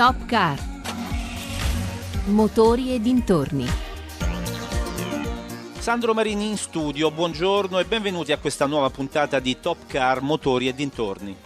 Top Car. Motori e dintorni. Sandro Marini in studio, buongiorno e benvenuti a questa nuova puntata di Top Car Motori e dintorni.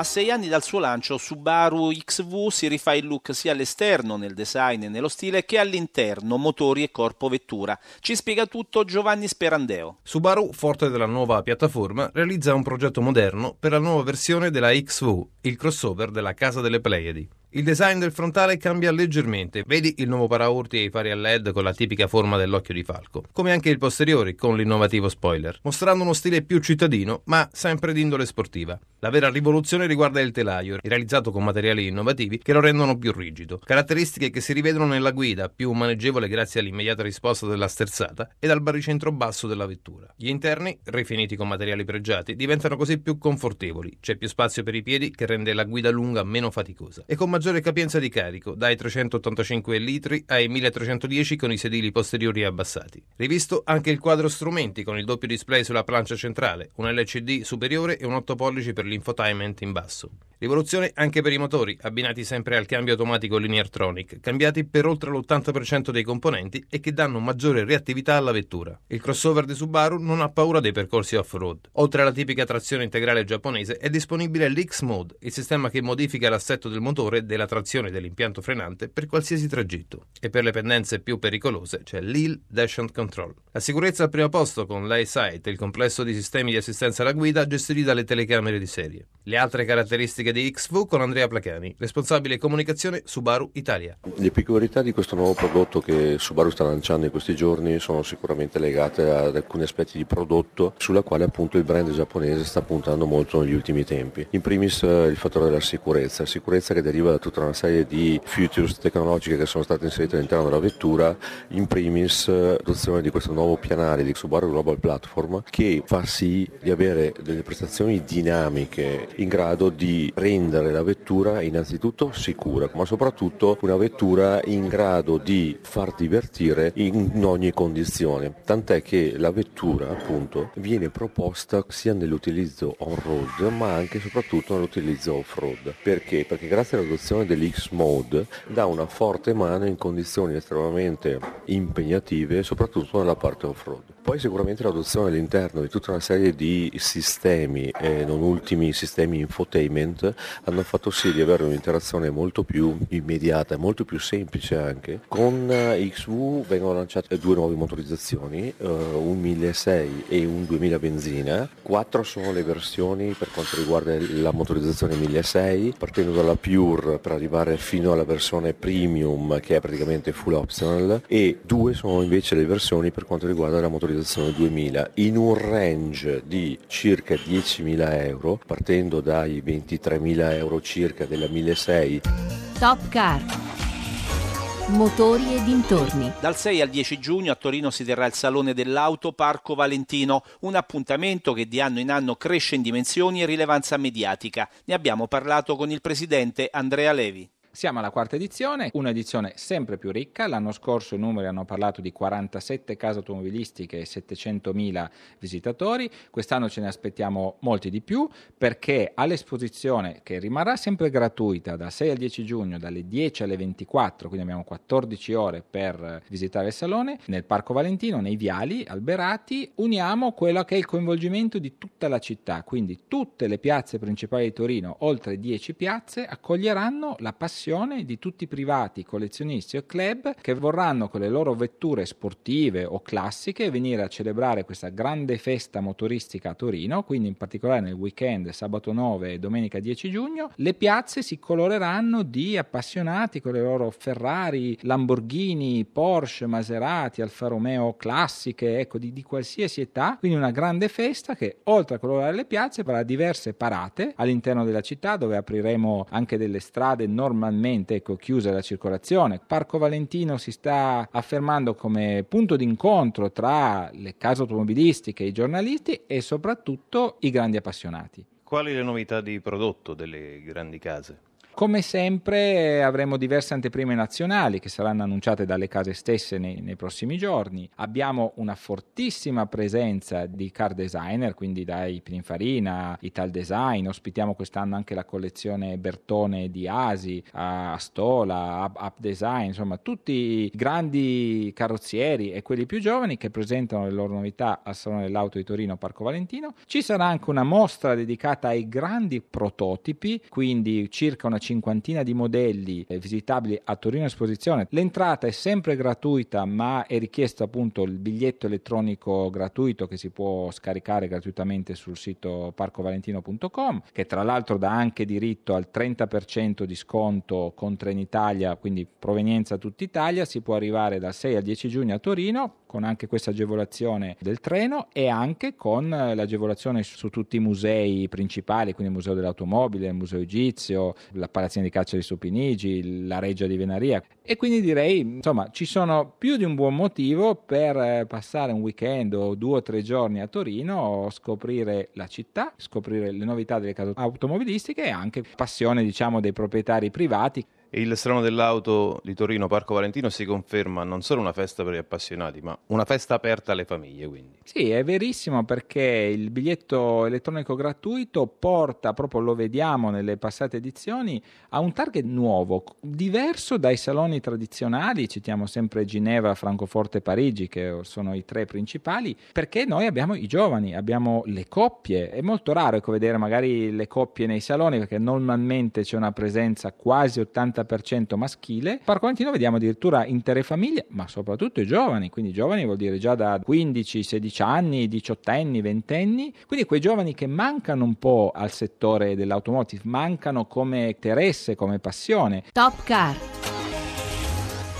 A sei anni dal suo lancio, Subaru XV si rifà il look sia all'esterno, nel design e nello stile, che all'interno, motori e corpo vettura. Ci spiega tutto Giovanni Sperandeo. Subaru, forte della nuova piattaforma, realizza un progetto moderno per la nuova versione della XV, il crossover della casa delle Pleiadi. Il design del frontale cambia leggermente, vedi il nuovo paraurti e i fari a LED con la tipica forma dell'occhio di falco, come anche il posteriore con l'innovativo spoiler, mostrando uno stile più cittadino, ma sempre di indole sportiva. La vera rivoluzione riguarda il telaio, realizzato con materiali innovativi che lo rendono più rigido, caratteristiche che si rivedono nella guida, più maneggevole grazie all'immediata risposta della sterzata e dal baricentro basso della vettura. Gli interni, rifiniti con materiali pregiati, diventano così più confortevoli, c'è più spazio per i piedi che rende la guida lunga meno faticosa e con maggiore capienza di carico, dai 385 litri ai 1310 con i sedili posteriori abbassati. Rivisto anche il quadro strumenti con il doppio display sulla plancia centrale, un LCD superiore e un 8 pollici per l'infotainment in basso. Rivoluzione anche per i motori, abbinati sempre al cambio automatico Lineartronic, cambiati per oltre l'80% dei componenti e che danno maggiore reattività alla vettura. Il crossover di Subaru non ha paura dei percorsi off-road. Oltre alla tipica trazione integrale giapponese, è disponibile l'X-Mode, il sistema che modifica l'assetto del motore, della trazione e dell'impianto frenante per qualsiasi tragitto. E per le pendenze più pericolose c'è l'Hill Dash and Control. La sicurezza al primo posto con l'EyeSight, il complesso di sistemi di assistenza alla guida gestiti dalle telecamere di serie. Le altre caratteristiche di XV con Andrea Placani, responsabile comunicazione Subaru Italia. Le peculiarità di questo nuovo prodotto che Subaru sta lanciando in questi giorni sono sicuramente legate ad alcuni aspetti di prodotto sulla quale appunto il brand giapponese sta puntando molto negli ultimi tempi. In primis eh, il fattore della sicurezza, sicurezza che deriva da tutta una serie di features tecnologiche che sono state inserite all'interno della vettura, in primis eh, l'adozione di questo nuovo pianale di Subaru Global Platform che fa sì di avere delle prestazioni dinamiche in grado di rendere la vettura innanzitutto sicura, ma soprattutto una vettura in grado di far divertire in ogni condizione. Tant'è che la vettura appunto viene proposta sia nell'utilizzo on-road ma anche e soprattutto nell'utilizzo off-road. Perché? Perché grazie all'adozione dell'X-Mode dà una forte mano in condizioni estremamente impegnative, soprattutto nella parte off-road. Poi sicuramente l'adozione all'interno di tutta una serie di sistemi, e non ultimi sistemi infotainment, hanno fatto sì di avere un'interazione molto più immediata e molto più semplice anche. Con XV vengono lanciate due nuove motorizzazioni, un 1600 e un 2000 benzina. Quattro sono le versioni per quanto riguarda la motorizzazione 1600, partendo dalla Pure per arrivare fino alla versione Premium che è praticamente full optional e due sono invece le versioni per quanto riguarda la motorizzazione 2000 in un range di circa 10.000 euro partendo dai 23.000 euro circa della 1600 Top Car. Motori e dintorni. Dal 6 al 10 giugno a Torino si terrà il Salone dell'Auto Parco Valentino, un appuntamento che di anno in anno cresce in dimensioni e rilevanza mediatica. Ne abbiamo parlato con il presidente Andrea Levi. Siamo alla quarta edizione, un'edizione sempre più ricca. L'anno scorso i numeri hanno parlato di 47 case automobilistiche e 700.000 visitatori. Quest'anno ce ne aspettiamo molti di più perché all'esposizione, che rimarrà sempre gratuita dal 6 al 10 giugno, dalle 10 alle 24, quindi abbiamo 14 ore per visitare il salone, nel Parco Valentino, nei viali alberati, uniamo quello che è il coinvolgimento di tutta la città. Quindi tutte le piazze principali di Torino, oltre 10 piazze, accoglieranno la passione di tutti i privati, collezionisti o club che vorranno con le loro vetture sportive o classiche venire a celebrare questa grande festa motoristica a Torino, quindi in particolare nel weekend sabato 9 e domenica 10 giugno. Le piazze si coloreranno di appassionati con le loro Ferrari, Lamborghini, Porsche, Maserati, Alfa Romeo classiche, ecco di, di qualsiasi età, quindi una grande festa che oltre a colorare le piazze farà diverse parate all'interno della città dove apriremo anche delle strade normalmente ecco, chiusa la circolazione. Parco Valentino si sta affermando come punto d'incontro tra le case automobilistiche, i giornalisti e soprattutto i grandi appassionati. Quali le novità di prodotto delle grandi case? Come sempre avremo diverse anteprime nazionali che saranno annunciate dalle case stesse nei, nei prossimi giorni. Abbiamo una fortissima presenza di car designer, quindi dai Pininfarina, Ital Design, ospitiamo quest'anno anche la collezione Bertone di Asi, Astola, Up, Up Design, insomma tutti i grandi carrozzieri e quelli più giovani che presentano le loro novità al Salone dell'Auto di Torino Parco Valentino. Ci sarà anche una mostra dedicata ai grandi prototipi, quindi circa una cinquantina di modelli visitabili a Torino Esposizione. L'entrata è sempre gratuita, ma è richiesto appunto il biglietto elettronico gratuito che si può scaricare gratuitamente sul sito parcovalentino.com, che tra l'altro dà anche diritto al 30% di sconto con Trenitalia, quindi provenienza tutta Italia. Si può arrivare dal 6 al 10 giugno a Torino con anche questa agevolazione del treno e anche con l'agevolazione su tutti i musei principali, quindi il Museo dell'Automobile, il Museo Egizio, la Palazzina di Caccia di Supinigi, la Reggia di Venaria. E quindi direi, insomma, ci sono più di un buon motivo per passare un weekend o due o tre giorni a Torino, scoprire la città, scoprire le novità delle case automobilistiche e anche passione, diciamo, dei proprietari privati. Il Salone dell'Auto di Torino Parco Valentino si conferma non solo una festa per gli appassionati, ma una festa aperta alle famiglie. Quindi. Sì, è verissimo perché il biglietto elettronico gratuito porta, proprio lo vediamo nelle passate edizioni, a un target nuovo, diverso dai saloni tradizionali, citiamo sempre Ginevra, Francoforte e Parigi, che sono i tre principali, perché noi abbiamo i giovani, abbiamo le coppie. È molto raro ecco, vedere magari le coppie nei saloni perché normalmente c'è una presenza quasi 80 40% maschile. Parco Valentino vediamo addirittura intere famiglie, ma soprattutto i giovani, quindi giovani vuol dire già da 15, 16 anni, 18 anni, 20 anni, quindi quei giovani che mancano un po' al settore dell'automotive, mancano come interesse, come passione. Top Car.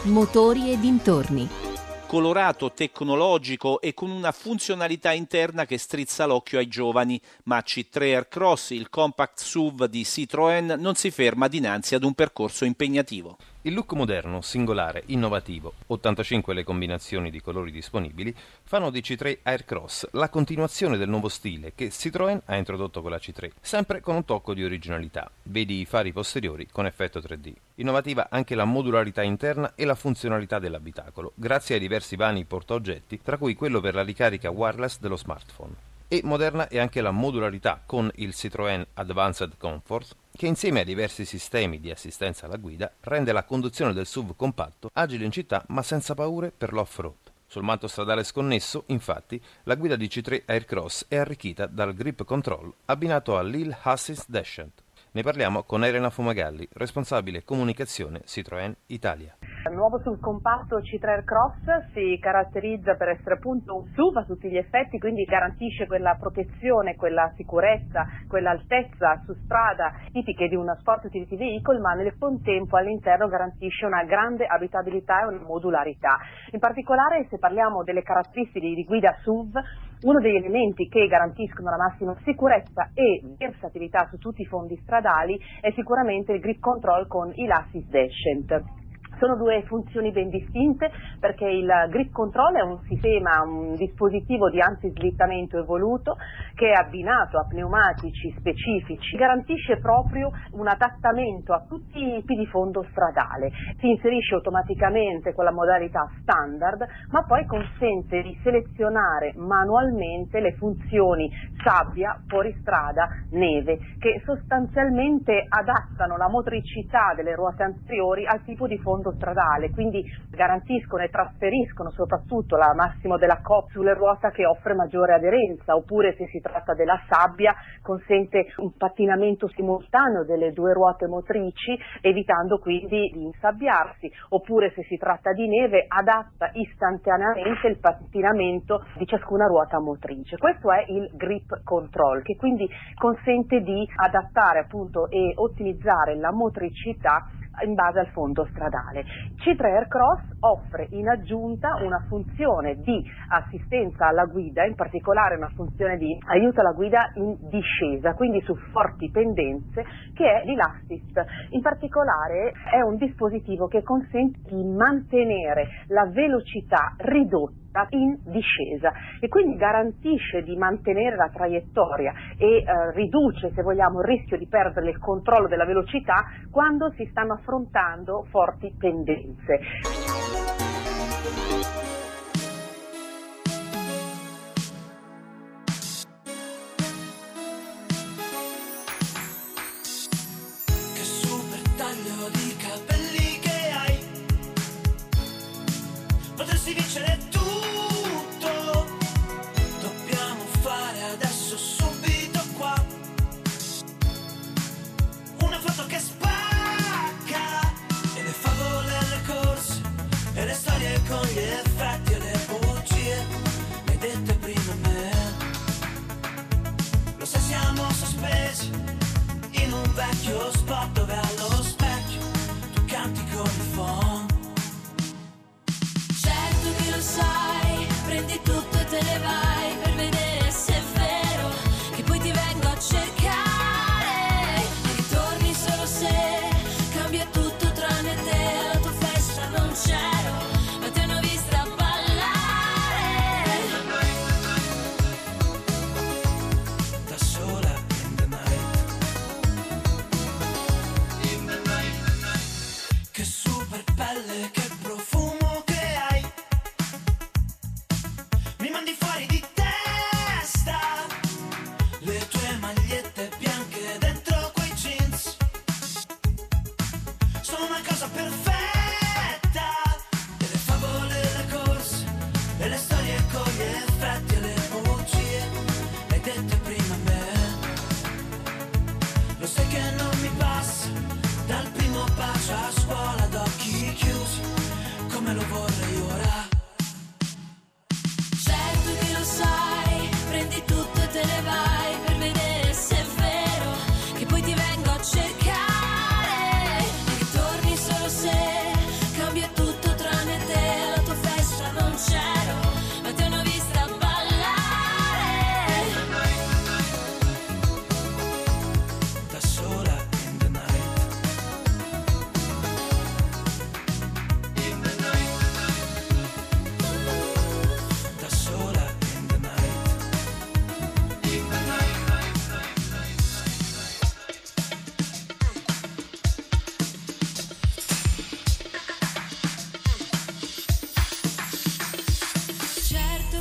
Motori e dintorni colorato, tecnologico e con una funzionalità interna che strizza l'occhio ai giovani, ma C3 Aircross, il compact SUV di Citroën, non si ferma dinanzi ad un percorso impegnativo. Il look moderno, singolare, innovativo, 85 le combinazioni di colori disponibili, fanno di C3 Aircross la continuazione del nuovo stile che Citroën ha introdotto con la C3, sempre con un tocco di originalità. Vedi i fari posteriori con effetto 3D. Innovativa anche la modularità interna e la funzionalità dell'abitacolo, grazie ai diversi vani portaoggetti, tra cui quello per la ricarica wireless dello smartphone. E moderna è anche la modularità con il Citroën Advanced Comfort, che insieme a diversi sistemi di assistenza alla guida rende la conduzione del SUV compatto agile in città ma senza paure per l'off-road. Sul manto stradale sconnesso, infatti, la guida di C3 Aircross è arricchita dal grip control abbinato all'Hill Assist Descent. Ne parliamo con Elena Fumagalli, responsabile comunicazione Citroën Italia. Il nuovo SUV compatto C3 Cross si caratterizza per essere appunto un SUV a tutti gli effetti, quindi garantisce quella protezione, quella sicurezza, quell'altezza su strada tipiche di uno sport utility vehicle, ma nel contempo all'interno garantisce una grande abitabilità e una modularità. In particolare se parliamo delle caratteristiche di guida SUV, uno degli elementi che garantiscono la massima sicurezza e versatilità su tutti i fondi stradali è sicuramente il grip control con il Assist Descent. Sono due funzioni ben distinte perché il grip control è un sistema, un dispositivo di antislittamento evoluto che è abbinato a pneumatici specifici, garantisce proprio un adattamento a tutti i tipi di fondo stradale. Si inserisce automaticamente con la modalità standard, ma poi consente di selezionare manualmente le funzioni sabbia, fuoristrada, neve, che sostanzialmente adattano la motricità delle ruote anteriori al tipo di fondo stradale, quindi garantiscono e trasferiscono soprattutto la massimo della COP sulle ruote che offre maggiore aderenza, oppure se si tratta della sabbia consente un pattinamento simultaneo delle due ruote motrici, evitando quindi di insabbiarsi, oppure se si tratta di neve adatta istantaneamente il pattinamento di ciascuna ruota motrice. Questo è il grip control, che quindi consente di adattare appunto e ottimizzare la motricità in base al fondo stradale. C3 Aircross offre in aggiunta una funzione di assistenza alla guida, in particolare una funzione di aiuto alla guida in discesa, quindi su forti pendenze, che è l'Elassist. In particolare è un dispositivo che consente di mantenere la velocità ridotta in discesa e quindi garantisce di mantenere la traiettoria e eh, riduce, se vogliamo, il rischio di perdere il controllo della velocità quando si stanno affrontando forti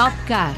Top Car.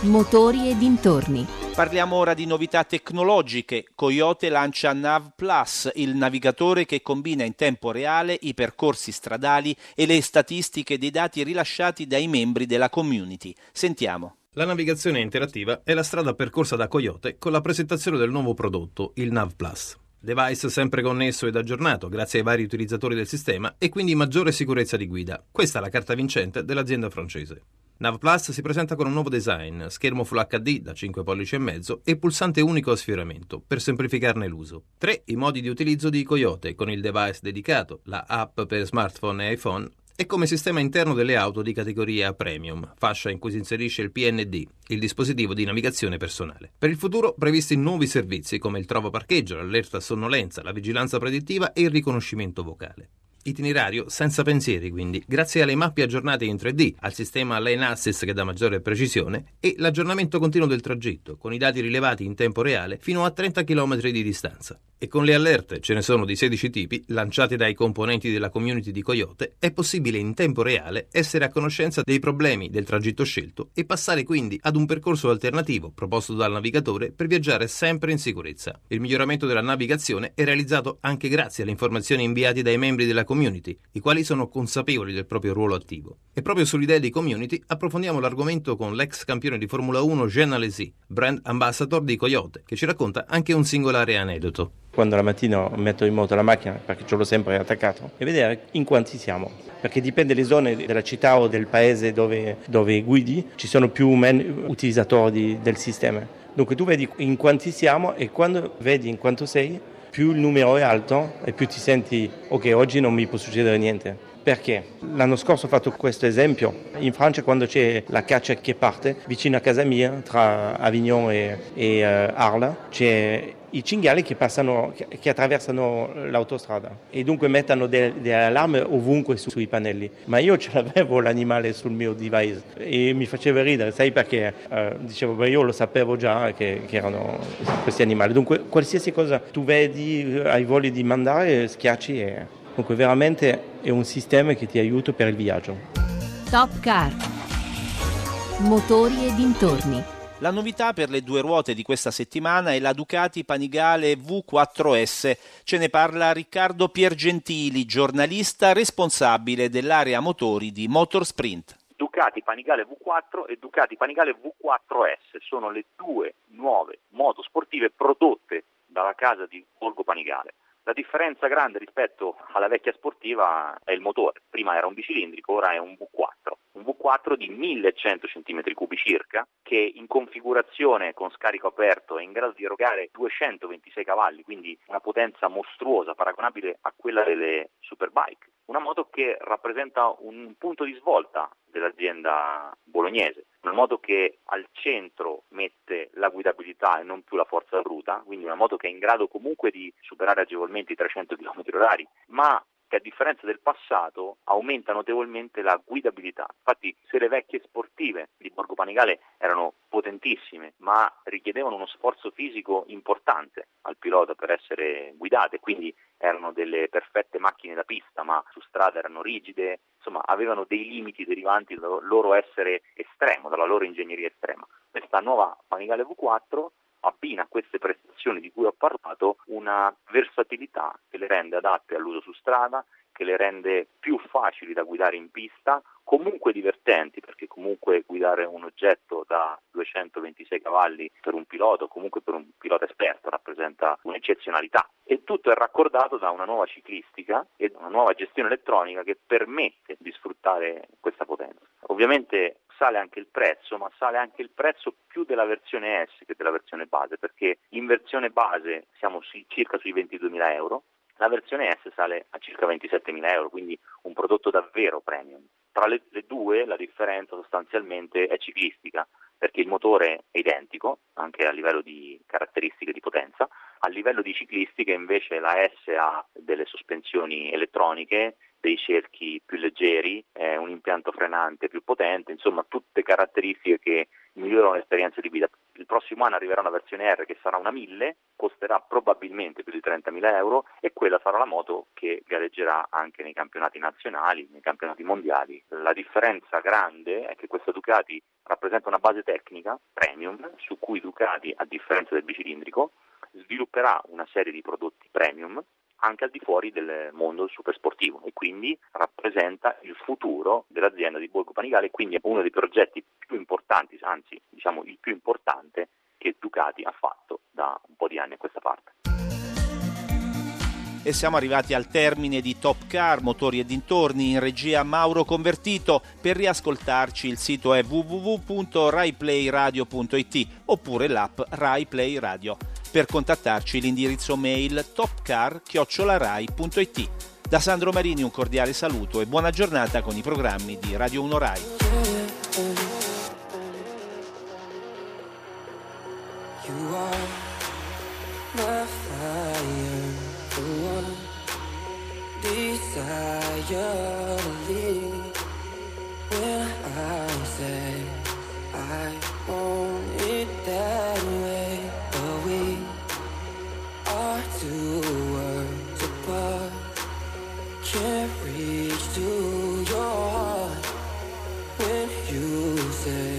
Motori e dintorni. Parliamo ora di novità tecnologiche. Coyote lancia Nav Plus, il navigatore che combina in tempo reale i percorsi stradali e le statistiche dei dati rilasciati dai membri della community. Sentiamo. La navigazione interattiva è la strada percorsa da Coyote con la presentazione del nuovo prodotto, il Nav Plus. Device sempre connesso ed aggiornato grazie ai vari utilizzatori del sistema e quindi maggiore sicurezza di guida. Questa è la carta vincente dell'azienda francese. Nav Plus si presenta con un nuovo design, schermo Full HD da 5 pollici e mezzo e pulsante unico a sfioramento per semplificarne l'uso. 3. I modi di utilizzo di Coyote con il device dedicato, la app per smartphone e iPhone e come sistema interno delle auto di categoria premium, fascia in cui si inserisce il PND, il dispositivo di navigazione personale. Per il futuro previsti nuovi servizi come il trovo parcheggio, l'allerta sonnolenza, la vigilanza predittiva e il riconoscimento vocale. Itinerario senza pensieri, quindi, grazie alle mappe aggiornate in 3D, al sistema Lane Assist che dà maggiore precisione e l'aggiornamento continuo del tragitto, con i dati rilevati in tempo reale fino a 30 km di distanza. E con le allerte, ce ne sono di 16 tipi, lanciate dai componenti della community di Coyote, è possibile in tempo reale essere a conoscenza dei problemi del tragitto scelto e passare quindi ad un percorso alternativo proposto dal navigatore per viaggiare sempre in sicurezza. Il miglioramento della navigazione è realizzato anche grazie alle informazioni inviate dai membri della community, i quali sono consapevoli del proprio ruolo attivo. E proprio sull'idea di community approfondiamo l'argomento con l'ex campione di Formula 1 Jean Alesi, brand ambassador di Coyote, che ci racconta anche un singolare aneddoto. quando la mattina metto in moto la macchina, perché ce l'ho sempre attaccato, e vedere in quanti siamo. Perché dipende dalle zone della città o del paese dove, dove guidi, ci sono più o meno utilizzatori del sistema. Dunque tu vedi in quanti siamo e quando vedi in quanto sei, più il numero è alto e più ti senti ok, oggi non mi può succedere niente. Perché? L'anno scorso ho fatto questo esempio. In Francia quando c'è la caccia che parte, vicino a casa mia, tra Avignon e, e uh, Arles, c'è i cinghiali che, passano, che attraversano l'autostrada e dunque mettono delle, allarme ovunque su, sui pannelli. Ma io ce l'avevo l'animale sul mio device e mi faceva ridere, sai perché? Uh, dicevo, beh, io lo sapevo già che, che, erano questi animali. Dunque qualsiasi cosa tu vedi, hai voglia di mandare, schiacci e Dunque veramente è un sistema che ti aiuta per il viaggio. Top Car. Motori e dintorni. La novità per le due ruote di questa settimana è la Ducati Panigale V4S. Ce ne parla Riccardo Piergentili, giornalista responsabile dell'area motori di Motorsprint. Ducati Panigale V4 e Ducati Panigale V4S sono le due nuove moto sportive prodotte dalla casa di Borgo Panigale. La differenza grande rispetto alla vecchia sportiva è il motore. Prima era un bicilindrico, ora è un V4. Un V4 di 1100 cm3 circa, che in configurazione con scarico aperto è in grado di erogare 226 cavalli, quindi una potenza mostruosa, paragonabile a quella delle superbike. Una moto che rappresenta un punto di svolta dell'azienda bolognese una moto che al centro mette la guidabilità e non più la forza bruta, quindi una moto che è in grado comunque di superare agevolmente i 300 km/h, ma che a differenza del passato aumenta notevolmente la guidabilità. Infatti se le vecchie sportive di Borgo Panigale erano potentissime ma richiedevano uno sforzo fisico importante al pilota per essere guidate, quindi erano delle perfette macchine da pista ma su strada erano rigide, insomma avevano dei limiti derivanti dal loro essere estremo, dalla loro ingegneria estrema. Questa nuova Panigale V4 abbina a queste prestazioni di cui ho parlato una versatilità che le rende adatte all'uso su strada, che le rende più facili da guidare in pista, comunque divertenti, perché comunque guidare un oggetto da 226 cavalli per un pilota, comunque per un pilota esperto, rappresenta un'eccezionalità. E tutto è raccordato da una nuova ciclistica e da una nuova gestione elettronica che permette di sfruttare questa potenza. Ovviamente sale anche il prezzo, ma sale anche il prezzo più della versione S che della versione base, perché in versione base siamo su, circa sui 22.000 euro, la versione S sale a circa 27.000 euro, quindi un prodotto davvero premium. Tra le, le due la differenza sostanzialmente è ciclistica, perché il motore è identico, anche a livello di caratteristiche di potenza, a livello di ciclistica invece la S ha delle sospensioni elettroniche, dei cerchi più leggeri, eh, un impianto frenante più potente, insomma tutte caratteristiche che migliorano l'esperienza di guida. Il prossimo anno arriverà una versione R che sarà una 1000, costerà probabilmente più di 30.000 euro e quella sarà la moto che gareggerà anche nei campionati nazionali, nei campionati mondiali. La differenza grande è che questa Ducati rappresenta una base tecnica premium su cui Ducati, a differenza del bicilindrico, svilupperà una serie di prodotti premium anche al di fuori del mondo supersportivo e quindi rappresenta il futuro dell'azienda di Borgo Panigale quindi è uno dei progetti più importanti, anzi diciamo il più importante che Ducati ha fatto da un po' di anni a questa parte. E siamo arrivati al termine di Top Car, motori e dintorni in regia Mauro Convertito. Per riascoltarci il sito è www.raiplayradio.it oppure l'app RaiPlay Radio. Per contattarci l'indirizzo mail topcar-rai.it. Da Sandro Marini un cordiale saluto e buona giornata con i programmi di Radio 1 Rai. You say